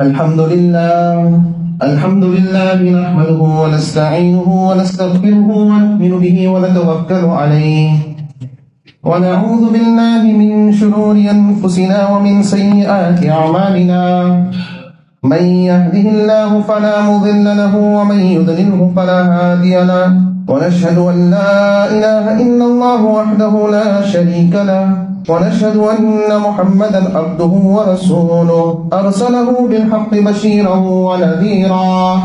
الحمد لله الحمد لله نحمده ونستعينه ونستغفره ونؤمن به ونتوكل عليه. ونعوذ بالله من شرور أنفسنا ومن سيئات أعمالنا. من يهده الله فلا مضل له ومن يضلله فلا هادي له. ونشهد أن لا إله إلا الله وحده لا شريك له. ونشهد أن محمدا عبده ورسوله. أرسله بالحق بشيرا ونذيرا.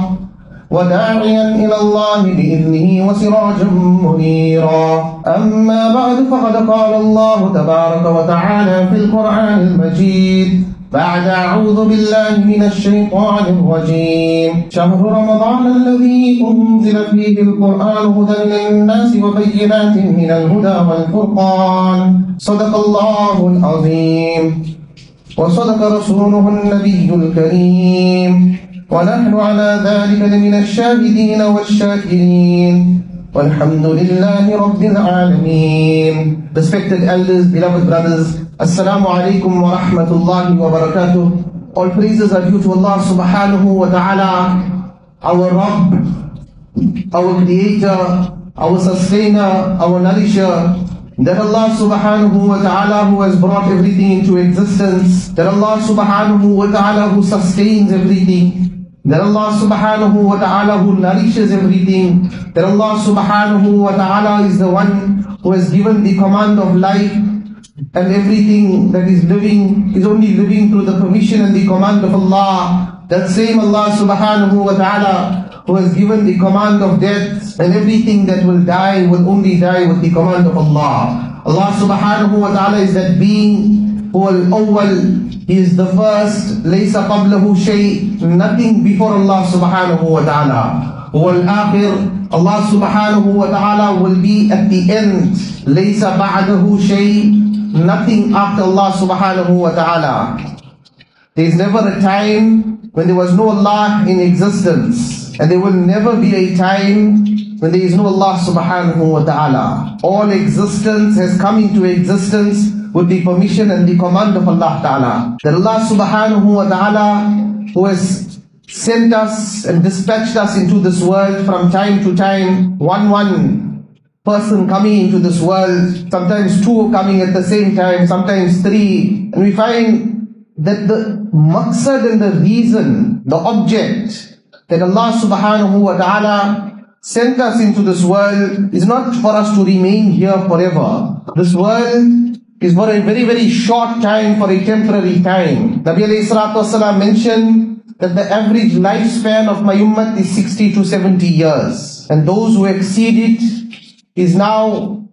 وداعيا إلى الله بإذنه وسراجا منيرا. أما بعد فقد قال الله تبارك وتعالى في القرآن المجيد بعد أعوذ بالله من الشيطان الرجيم. شهر رمضان الذي أنزل فيه القرآن هدى للناس وبينات من الهدى والفرقان. صدق الله العظيم. وصدق رسوله النبي الكريم. ونحن على ذلك لمن الشاهدين والشاكرين. والحمد لله رب العالمين Respected elders, beloved brothers, Assalamu alaikum wa rahmatullahi wa barakatuh. All praises are due to Allah subhanahu wa ta'ala, our Rabb, our Creator, our Sustainer, our Nourisher, that Allah subhanahu wa ta'ala who has brought everything into existence, that Allah subhanahu wa ta'ala who sustains everything, that Allah subhanahu wa ta'ala who nourishes everything, that Allah subhanahu wa ta'ala is the one who has given the command of life and everything that is living is only living through the permission and the command of Allah. That same Allah subhanahu wa ta'ala who has given the command of death and everything that will die will only die with the command of Allah. Allah subhanahu wa ta'ala is that being who al awwal he is the first, laysa qablahu shay, nothing before Allah subhanahu wa ta'ala. Akhir, Allah subhanahu wa ta'ala will be at the end, laysa ba'dahu shay, nothing after Allah subhanahu wa ta'ala. There is never a time when there was no Allah in existence. And there will never be a time when there is no Allah subhanahu wa ta'ala. All existence has come into existence with the permission and the command of Allah ta'ala. That Allah subhanahu wa ta'ala who has sent us and dispatched us into this world from time to time, one one person coming into this world, sometimes two coming at the same time, sometimes three. And we find that the maqsad and the reason, the object that Allah subhanahu wa ta'ala sent us into this world is not for us to remain here forever. This world is for a very, very short time, for a temporary time. Nabi alayhi salatu mentioned that the average lifespan of my ummah is 60 to 70 years. And those who exceed it is now,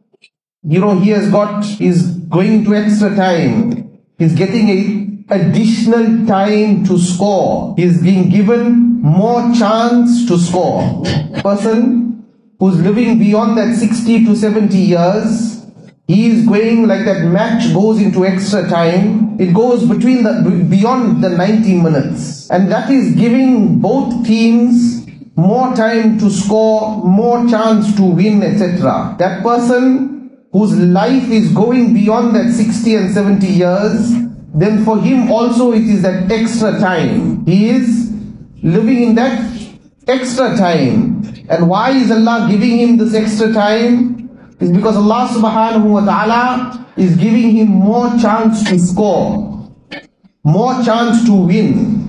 you know, he has got, he's going to extra time. He's getting a additional time to score. He's being given more chance to score. Person who's living beyond that 60 to 70 years, he is going like that match goes into extra time. It goes between the, beyond the 90 minutes. And that is giving both teams more time to score, more chance to win, etc. That person whose life is going beyond that 60 and 70 years, then for him also it is that extra time. He is living in that extra time. And why is Allah giving him this extra time? It's because Allah subhanahu wa ta'ala is giving him more chance to score, more chance to win.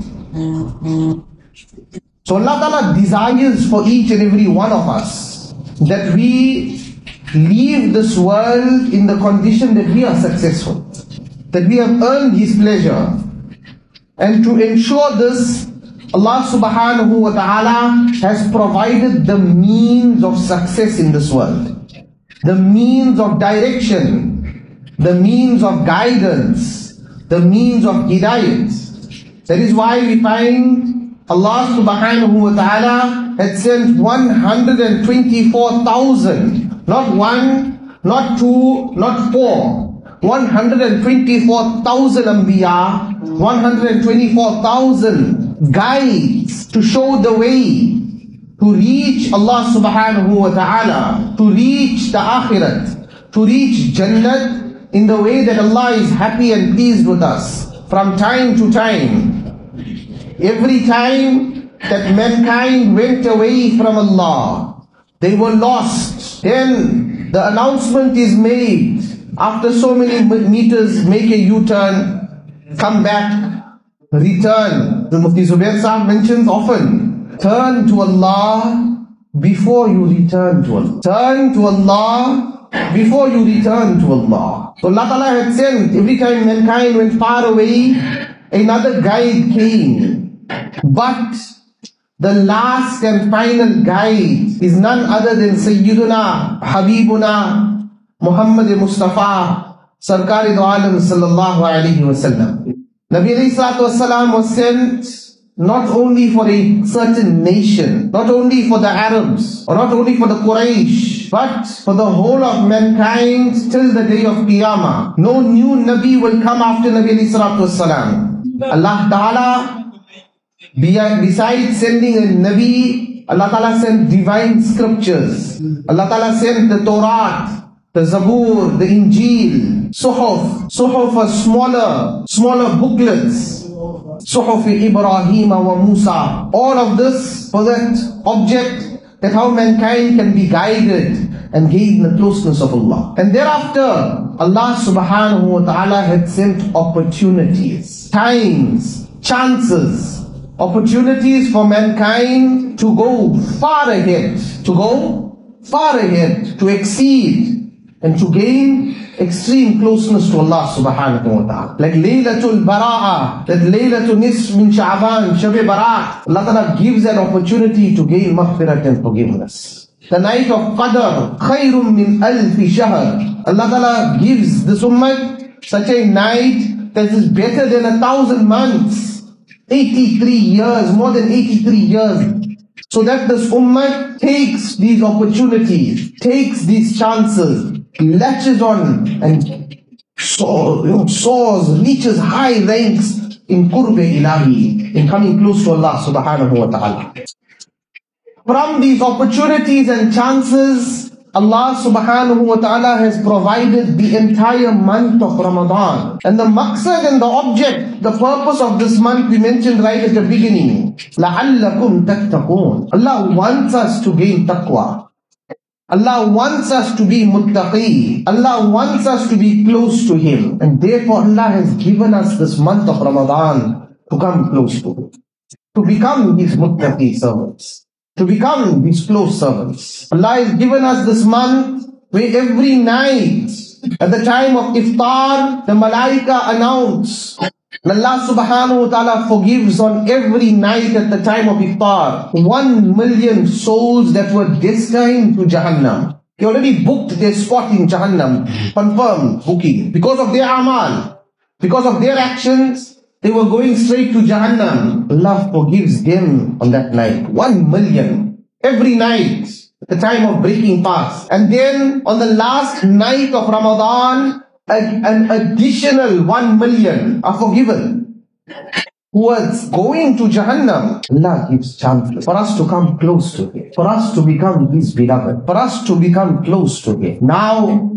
So Allah Ta'ala desires for each and every one of us that we leave this world in the condition that we are successful, that we have earned His pleasure. And to ensure this, Allah subhanahu wa ta'ala has provided the means of success in this world, the means of direction, the means of guidance, the means of hidayat. That is why we find Allah subhanahu wa ta'ala had sent 124,000, not one, not two, not four. 124,000 Anbiya, 124,000 guides to show the way to reach Allah subhanahu wa ta'ala. to reach the akhirat, to reach Jannat in the way that Allah is happy and pleased with us from time to time. Every time that mankind went away from Allah, they were lost. Then the announcement is made after so many meters, make a U-turn, come back, return. The Mufti Zubair Sahib mentions often, turn to Allah before you return to Allah. Turn to Allah before you return to Allah. So Allah Ta'ala had sent, every time mankind went far away, another guide came. But the last and final guide is none other than Sayyiduna Habibuna Muhammad Mustafa Alam Sallallahu Alaihi Wasallam. Nabi Wasallam was sent not only for a certain nation, not only for the Arabs, or not only for the Quraysh, but for the whole of mankind till the day of Qiyamah. No new Nabi will come after Nabi Wasallam. Allah Ta'ala, besides sending a Nabi, Allah Ta'ala sent divine scriptures. Allah Ta'ala sent the Torah, the Zabur, the Injil, Suhuf. Suhuf are smaller, smaller booklets. Suhuf Ibrahim wa Musa. All of this that object that how mankind can be guided and gain the closeness of Allah. And thereafter, Allah subhanahu wa ta'ala had sent opportunities, times, chances, opportunities for mankind to go far ahead, to go far ahead, to exceed, and to gain extreme closeness to Allah subhanahu wa ta'ala. Like Laylatul Bara'a, that Laylatul Nisf min Sha'ban, Shabi Barat. Allah ta'ala gives an opportunity to gain maghfirat and forgiveness. The night of Qadr, khayrum min alfi shahr. Allah ta'ala gives this ummah such a night that is better than a thousand months. 83 years, more than 83 years. So that this ummah takes these opportunities, takes these chances, latches on and soars, you know, soars, reaches high ranks in qurbe ilahi, in coming close to Allah subhanahu wa ta'ala. From these opportunities and chances, Allah subhanahu wa ta'ala has provided the entire month of Ramadan. And the maqsad and the object, the purpose of this month we mentioned right at the beginning. لَعَلَّكُمْ تَتَّقُونَ Allah wants us to gain taqwa. Allah wants us to be muttaqi. Allah wants us to be close to Him. And therefore Allah has given us this month of Ramadan to come close to Him. To become His muttaqi servants. To become His close servants. Allah has given us this month where every night at the time of iftar, the malaika announce Allah subhanahu wa ta'ala forgives on every night at the time of iftar one million souls that were destined to Jahannam. They already booked their spot in Jahannam, confirmed booking. Because of their amal, because of their actions, they were going straight to Jahannam. Allah forgives them on that night. One million. Every night, at the time of breaking fast. And then on the last night of Ramadan, an additional one million are forgiven. Who was going to Jahannam, Allah gives chances for us to come close to Him, for us to become His beloved, for us to become close to Him. Now,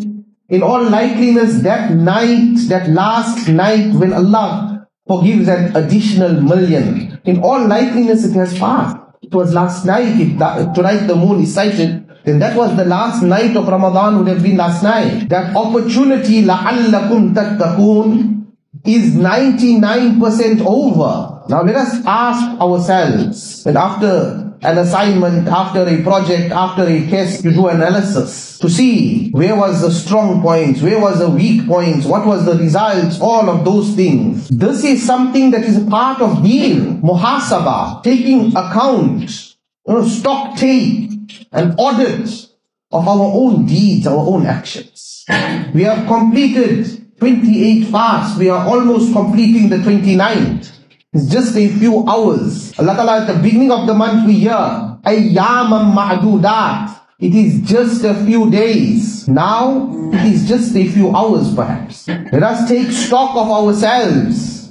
in all likeliness, that night, that last night when Allah forgives an additional million, in all likeliness it has passed. It was last night, if tonight the moon is sighted, then that was the last night of Ramadan would have been last night. That opportunity, لَعَلَّكُمْ تَتَّقُونَ is 99% over. Now let us ask ourselves, that after an assignment, after a project, after a test, you do analysis to see where was the strong points, where was the weak points, what was the results, all of those things. This is something that is a part of deen, muhasabah, taking account, you know, stock take, an audit of our own deeds, our own actions. We have completed 28 fasts. We are almost completing the 29th. It's just a few hours. Allah Ta'ala at the beginning of the month we hear, Ayyamam ma'dudat. It is just a few days. Now, it is just a few hours perhaps. Let us take stock of ourselves.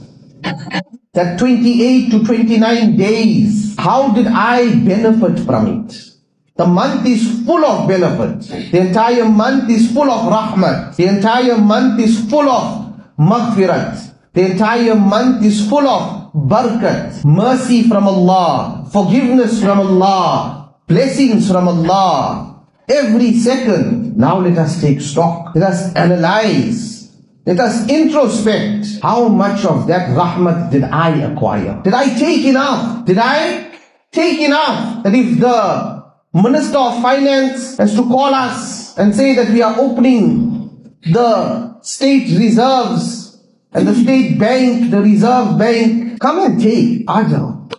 That 28 to 29 days, how did I benefit from it? The month is full of benefits. The entire month is full of rahmat. The entire month is full of maghfirat. The entire month is full of barakat, mercy from Allah, forgiveness from Allah, blessings from Allah. Every second. Now let us take stock. Let us analyze. Let us introspect. How much of that rahmat did I acquire? Did I take enough? Did I take enough? That if the Minister of Finance has to call us and say that we are opening the state reserves and the state bank, the reserve bank. Come and take, Ajal.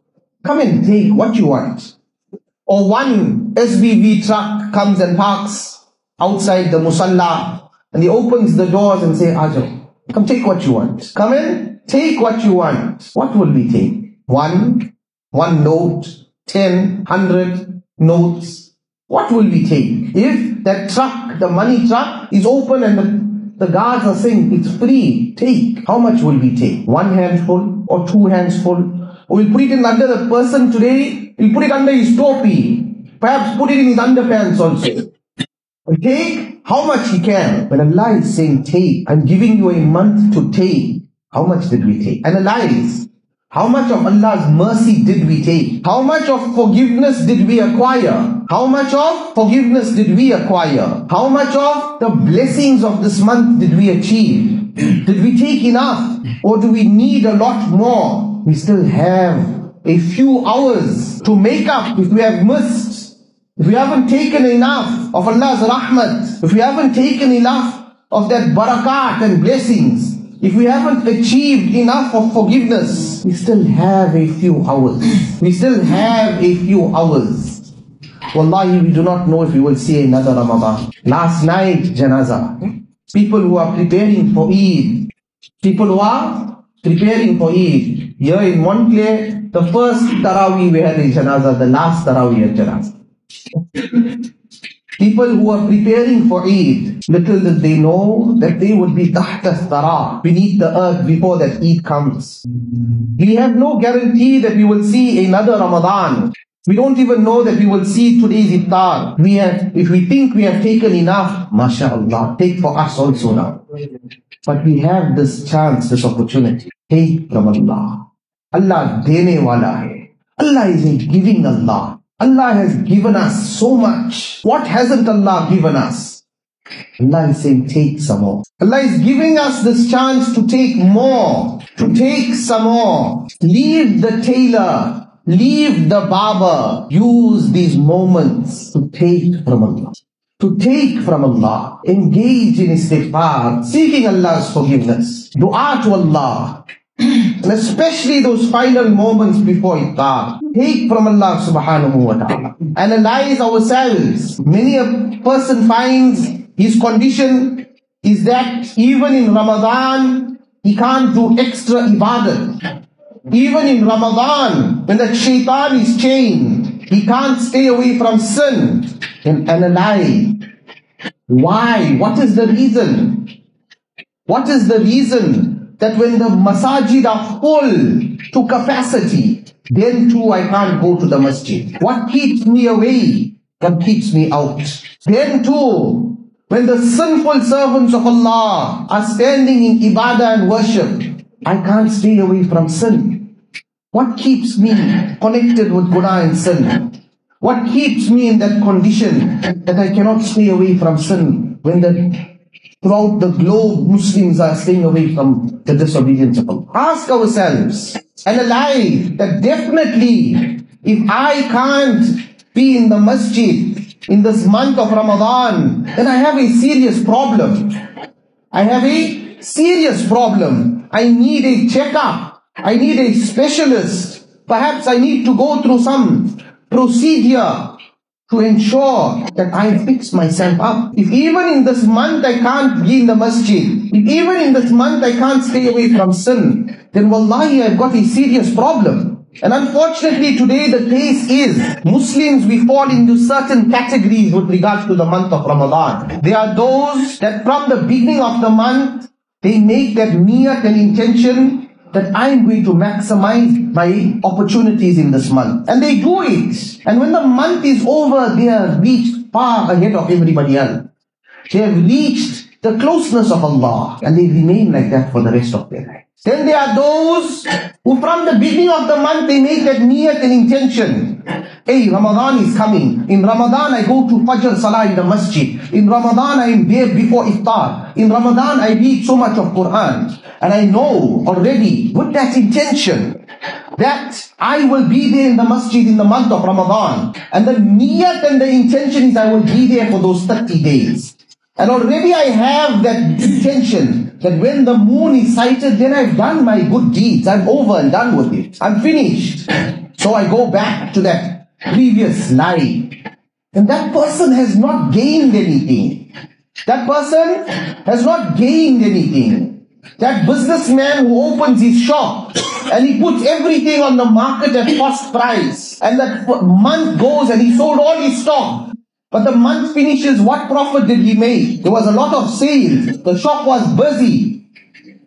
Come and take what you want. Or one SBV truck comes and parks outside the musalla and he opens the doors and say, Ajal, come take what you want. Come in, take what you want. What will we take? One, one note, ten, hundred, notes, what will we take? If that truck, the money truck, is open and the, the guards are saying it's free, take. How much will we take? One handful or two hands full? Or we'll put it in under the person today, we'll put it under his topi. Perhaps put it in his underpants also. And take how much he can. When Allah is saying take, I'm giving you a month to take. How much did we take? Analyze. How much of Allah's mercy did we take? How much of forgiveness did we acquire? How much of forgiveness did we acquire? How much of the blessings of this month did we achieve? did we take enough? Or do we need a lot more? We still have a few hours to make up if we have missed. If we haven't taken enough of Allah's rahmat, if we haven't taken enough of that barakat and blessings, if we haven't achieved enough of forgiveness, we still have a few hours. We still have a few hours. Wallahi, we do not know if we will see another Ramadan. Last night, janazah. People who are preparing for Eid. People who are preparing for Eid. Here in Montclair, the first Taraweeh we had in janazah, the last Taraweeh at janazah. People who are preparing for Eid, little did they know that they would be tahta thara, beneath the earth before that Eid comes. We have no guarantee that we will see another Ramadan. We don't even know that we will see today's iftar. We have, if we think we have taken enough, mashallah, take for us also now. But we have this chance, this opportunity. Take from Allah. Allah dene wala hai. Allah is a giving Allah. Allah has given us so much. What hasn't Allah given us? Allah is saying, take some more. Allah is giving us this chance to take more, to take some more. Leave the tailor, leave the barber. Use these moments to take from Allah. To take from Allah. Engage in istighfar, seeking Allah's forgiveness. Dua to Allah. And especially those final moments before iftar. Take from Allah subhanahu wa ta'ala. Analyze ourselves. Many a person finds his condition is that even in Ramadan, he can't do extra ibadah. Even in Ramadan, when the shaitan is chained, he can't stay away from sin. And analyze. Why? What is the reason? What is the reason? That when the masajid are full to capacity, then too I can't go to the masjid. What keeps me away? What keeps me out? Then too, when the sinful servants of Allah are standing in ibadah and worship, I can't stay away from sin. What keeps me connected with guna and sin? What keeps me in that condition that I cannot stay away from sin when the throughout the globe, Muslims are staying away from the disobedience of Allah. Ask ourselves, analyze that definitely, if I can't be in the masjid in this month of Ramadan, then I have a serious problem. I have a serious problem. I need a checkup. I need a specialist. Perhaps I need to go through some procedure to ensure that I fix myself up. If even in this month I can't be in the masjid, if even in this month I can't stay away from sin, then wallahi I've got a serious problem. And unfortunately today the case is Muslims we fall into certain categories with regards to the month of Ramadan. There are those that from the beginning of the month they make that niyat and intention that I'm going to maximize my opportunities in this month. And they do it. And when the month is over, they have reached far ahead of everybody else. They have reached the closeness of Allah and they remain like that for the rest of their life. Then there are those who from the beginning of the month they make that niyat and intention. Hey, Ramadan is coming. In Ramadan I go to Fajr Salah in the masjid. In Ramadan I am there before iftar. In Ramadan I read so much of Quran. And I know already with that intention that I will be there in the masjid in the month of Ramadan. And the niyat and the intention is I will be there for those 30 days. And already I have that intention that when the moon is sighted, then I've done my good deeds. I'm over and done with it. I'm finished. So I go back to that previous life. And that person has not gained anything. That person has not gained anything. That businessman who opens his shop and he puts everything on the market at cost price and that month goes and he sold all his stock but the month finishes, what profit did he make? There was a lot of sales. The shop was busy.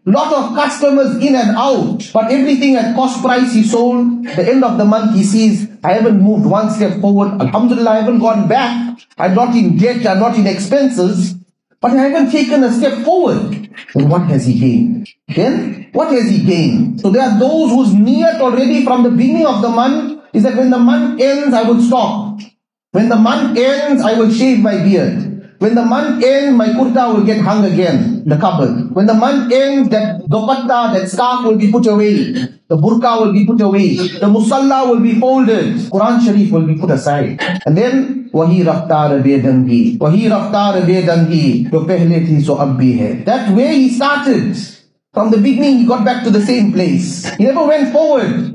Lot of customers in and out. But everything at cost price he sold. The end of the month he sees, I haven't moved one step forward. Alhamdulillah, I haven't gone back. I'm not in debt, I'm not in expenses. But I haven't taken a step forward. Then what has he gained? Then what has he gained? So there are those whose niyat already from the beginning of the month is that when the month ends, I will stop. When the month ends, I will shave my beard. When the month ends, my kurta will get hung again, the cupboard. When the month ends, that dupatta, that scarf will be put away. The burqa will be put away. The musalla will be folded. Quran Sharif will be put aside. And then, wahi raftar bedangi. Wahi raftar bedangi. Jo pehle thi so ab bhi hai. That way he started. From the beginning, he got back to the same place. He never went forward.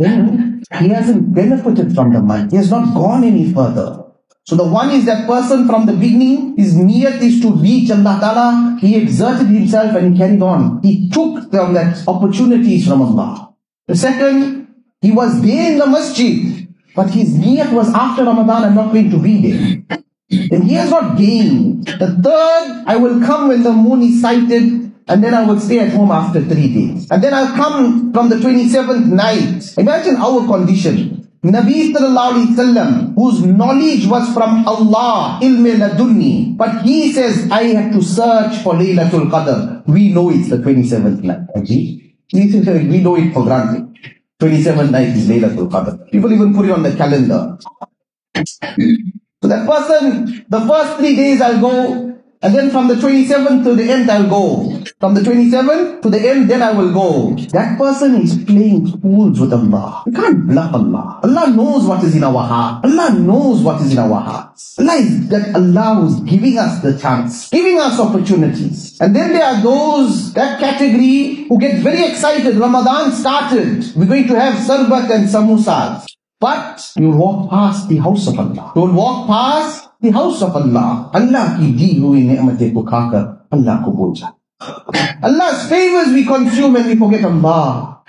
He hasn't benefited from the month. He has not gone any further so the one is that person from the beginning, his niyat is to reach Allah Ta'ala. He exerted himself and he carried on. He took from that opportunities from Allah. The second, he was there in the masjid, but his niyat was after Ramadan, I'm not going to be there. Then he has not gained. The third, I will come when the moon is sighted and then I will stay at home after three days. And then I'll come from the 27th night. Imagine our condition. Nabi sallallahu whose knowledge was from Allah, ilm ladunni, but he says, I have to search for Laylatul Qadr. We know it's the 27th night. We know it for granted. 27th night is Laylatul Qadr. People even put it on the calendar. So that person, the first three days I'll go and then from the 27th to the end, I'll go. From the 27th to the end, then I will go. That person is playing fools with Allah. You can't bluff Allah. Allah knows what is in our heart. Allah knows what is in our hearts. Allah is that Allah who's giving us the chance, giving us opportunities. And then there are those, that category, who get very excited. Ramadan started. We're going to have sarbat and samosas. But you walk past the house of Allah. Don't walk past the house of Allah. Allah ki di hui ni'mate ko khakar Allah ko bhul Allah's favors we consume and we forget Allah.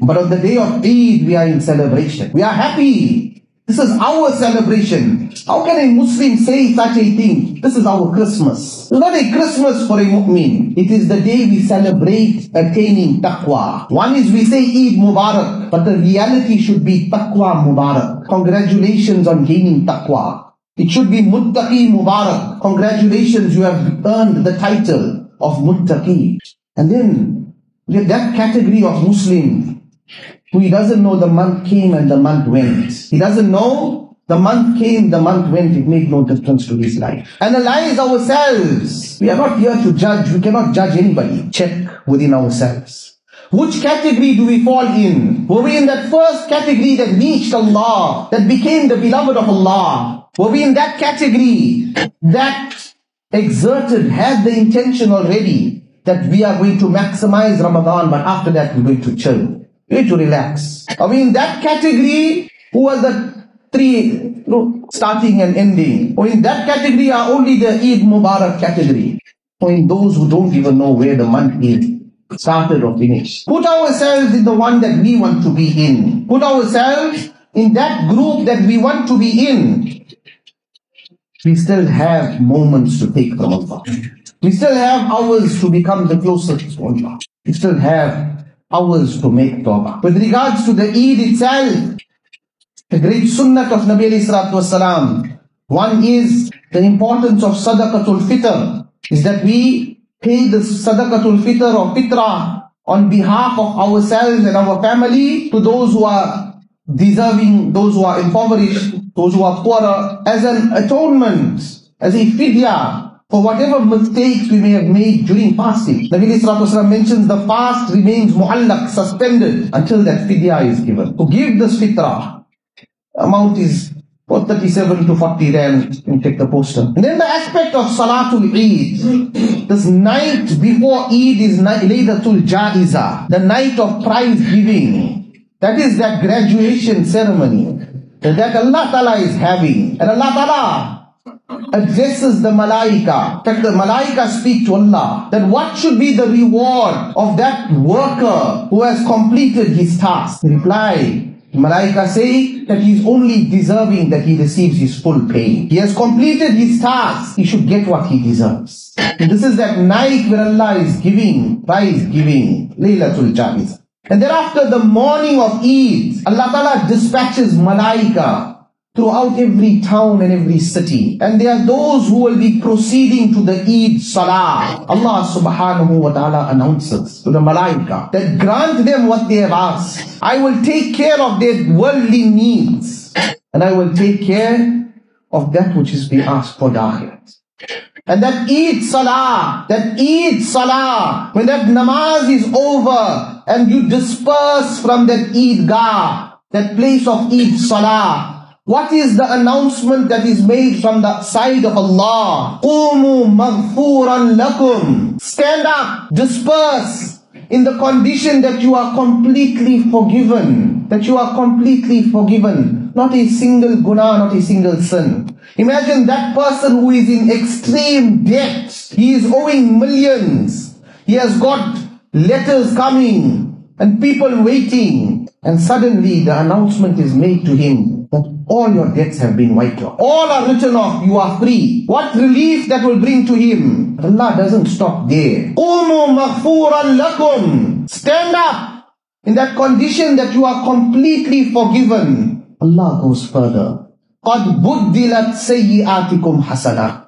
But on the day of Eid, we are in celebration. We are happy. This is our celebration. How can a Muslim say such a thing? This is our Christmas. It's not a Christmas for a mu'min. It is the day we celebrate attaining taqwa. One is we say Eid Mubarak, but the reality should be taqwa Mubarak. Congratulations on gaining taqwa. It should be Muttaqi Mubarak. Congratulations, you have earned the title of Muttaqi. And then that category of Muslim who he doesn't know the month came and the month went. He doesn't know the month came, the month went, it made no difference to his life. Analyze ourselves. We are not here to judge. We cannot judge anybody. Check within ourselves. Which category do we fall in? Were we in that first category that reached Allah, that became the beloved of Allah? Were we in that category that exerted, had the intention already that we are going to maximize Ramadan, but after that we're going to chill, going to relax? We in that category who are the three, know, starting and ending? Or in that category are only the Eid Mubarak category? Or in those who don't even know where the month is? started or finished. Put ourselves in the one that we want to be in. Put ourselves in that group that we want to be in we still have moments to take from Allah. We still have hours to become the closest to Allah. We still have hours to make tawbah. With regards to the Eid itself, the great sunnah of Nabi wasalam, one is the importance of sadaqatul fitr, is that we pay the sadaqatul fitr or fitra on behalf of ourselves and our family to those who are deserving, those who are impoverished, those who are poorer, as an atonement, as a fidya for whatever mistakes we may have made during fasting. Nabi Wasallam mentions the fast remains mu'allaq, suspended until that fidya is given. To give this fitrah, amount is about 37 to 40 rand, you take the poster. And then the aspect of Salatul Eid, this night before Eid is Laylatul Jaiza, the night of prize giving. That is that graduation ceremony that Allah Ta'ala is having. And Allah Ta'ala addresses the malaika. that the malaika speak to Allah that what should be the reward of that worker who has completed his task. He reply, Malaika say that he is only deserving that he receives his full pay. He has completed his task. He should get what he deserves. This is that night where Allah is giving, prize giving, Laylatul Jaiza. And thereafter the morning of Eid, Allah Ta'ala dispatches Malaika throughout every town and every city. And there are those who will be proceeding to the Eid Salah. Allah subhanahu wa ta'ala announces to the Malaika that grant them what they have asked. I will take care of their worldly needs. And I will take care of that which is being asked for the And that Eid Salah, that Eid Salah, when that namaz is over and you disperse from that Eid Gah, that place of Eid Salah, what is the announcement that is made from the side of Allah? قُومُوا مَغْفُورًا لَكُمْ Stand up, disperse in the condition that you are completely forgiven. That you are completely forgiven. Not a single guna, not a single sin. Imagine that person who is in extreme debt. He is owing millions. He has got letters coming and people waiting. And suddenly the announcement is made to him that all your debts have been wiped off. All are written off. You are free. What relief that will bring to him. Allah doesn't stop there. Stand up in that condition that you are completely forgiven. Allah goes further. قَدْ بُدِّلَتْ سَيِّئَاتِكُمْ حَسَنًا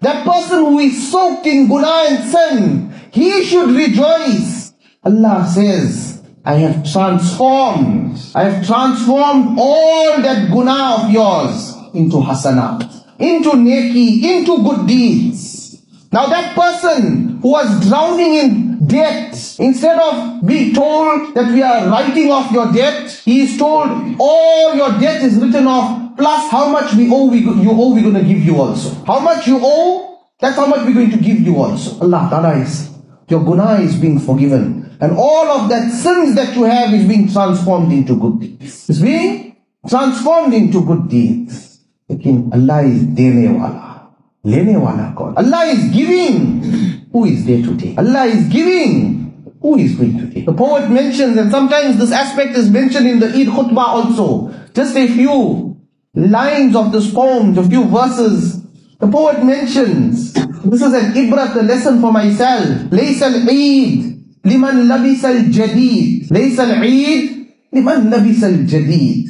That person who is soaked in guna and sin, he should rejoice. Allah says, I have transformed, I have transformed all that guna of yours into hasanat, into neki, into good deeds. Now that person who was drowning in debt, instead of being told that we are writing off your debt, he is told all your debt is written off, plus how much we owe, we, you owe, we're going to give you also. How much you owe, that's how much we're going to give you also. Allah Ta'ala is, your guna is being forgiven. And all of that sins that you have is being transformed into good deeds. It's being transformed into good deeds. Again, Allah is dene wala. Lene wala God. Allah is giving. Who is there today? Allah is giving. Who is going today? The poet mentions, and sometimes this aspect is mentioned in the Eid khutbah also. Just a few lines of this poem, a few verses. The poet mentions, this is an ibrat, a lesson for myself. Lays Eid. لمن لبس الجديد ليس العيد لمن لبس الجديد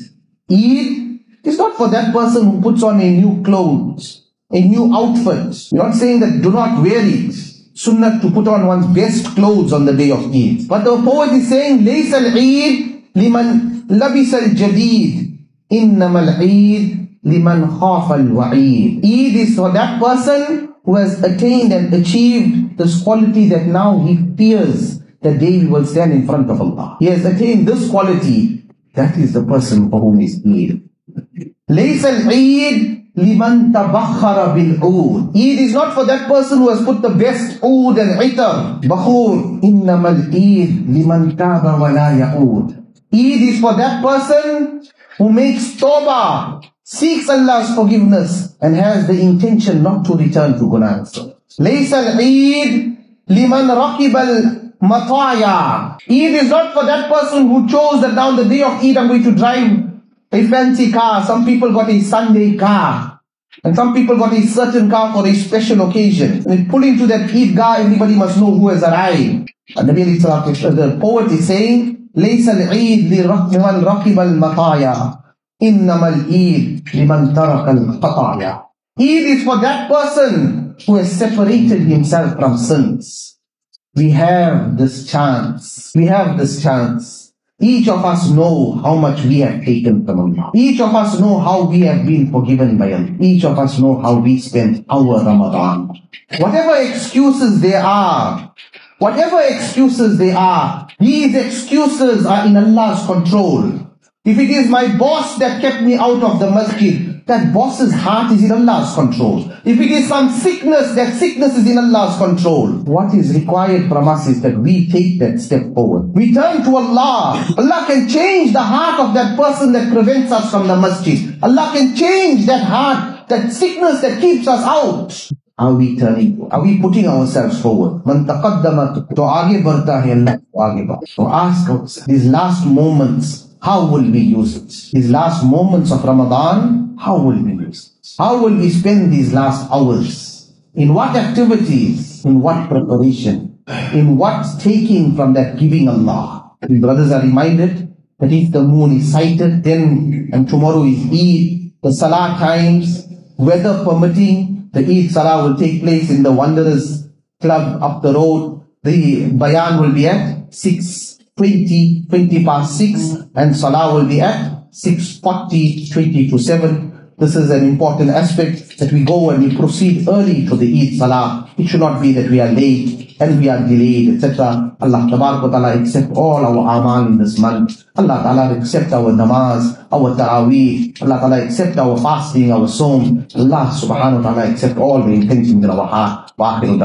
Eid is not for that person who puts on a new clothes, a new outfit. We're not saying that do not wear it. Sunnah to put on one's best clothes on the day of Eid. But the poet is saying, ليس العيد لمن لبس الجديد إنما العيد لمن خاف الوعيد. Eid is for that person who has attained and achieved this quality that now he fears the day he will stand in front of Allah. He has attained this quality. That is the person for whom is Eid. ليس العيد لمن تبخر بالعود. Eid is not for that person who has put the best oud and itar. بخور إنما العيد لمن تاب ولا يعود. Eid is for that person who makes tawbah, seeks Allah's forgiveness, and has the intention not to return to Guna. ليس العيد لمن ركب mataya. Eid is not for that person who chose that now the day of Eid I'm going to drive a fancy car. Some people got a Sunday car. And some people got a certain car for a special occasion. And pull into that Eid car, everybody must know who has arrived. النبي عليه الصلاة والسلام the poet is saying ليس العيد لمن ركب المطايا إنما العيد لمن ترك الخطايا Eid is for that person who has separated himself from sins. We have this chance. We have this chance. Each of us know how much we have taken from Allah. Each of us know how we have been forgiven by Allah. Each of us know how we spent our Ramadan. Whatever excuses there are, whatever excuses there are, these excuses are in Allah's control. If it is my boss that kept me out of the masjid, that boss's heart is in Allah's control. If it is some sickness, that sickness is in Allah's control. What is required from us is that we take that step forward. We turn to Allah. Allah can change the heart of that person that prevents us from the masjid. Allah can change that heart, that sickness that keeps us out. Are we turning? Are we putting ourselves forward? Man taqaddama to aage barta hai Allah to aage barta. So ask ourselves, these last moments, how will we use it? These last moments of Ramadan, how will we it? How will we spend these last hours? In what activities? In what preparation? In what taking from that giving Allah? The brothers are reminded that if the moon is sighted, then and tomorrow is Eid, the Salah times, weather permitting, the Eid Salah will take place in the Wanderers Club up the road. The Bayan will be at 6 20, 20 past 6 and Salah will be at 6.40, 20 to 7. This is an important aspect that we go and we proceed early to the Eid Salah. It should not be that we are late and we are delayed, etc. Allah Ta'ala accept all our amal in this month. Allah Ta'ala accept our namaz, our taraweeh. Allah Ta'ala accept our fasting, our sawm. Allah Subhanahu wa Ta'ala accept all the intentions in our heart. Wa akhiru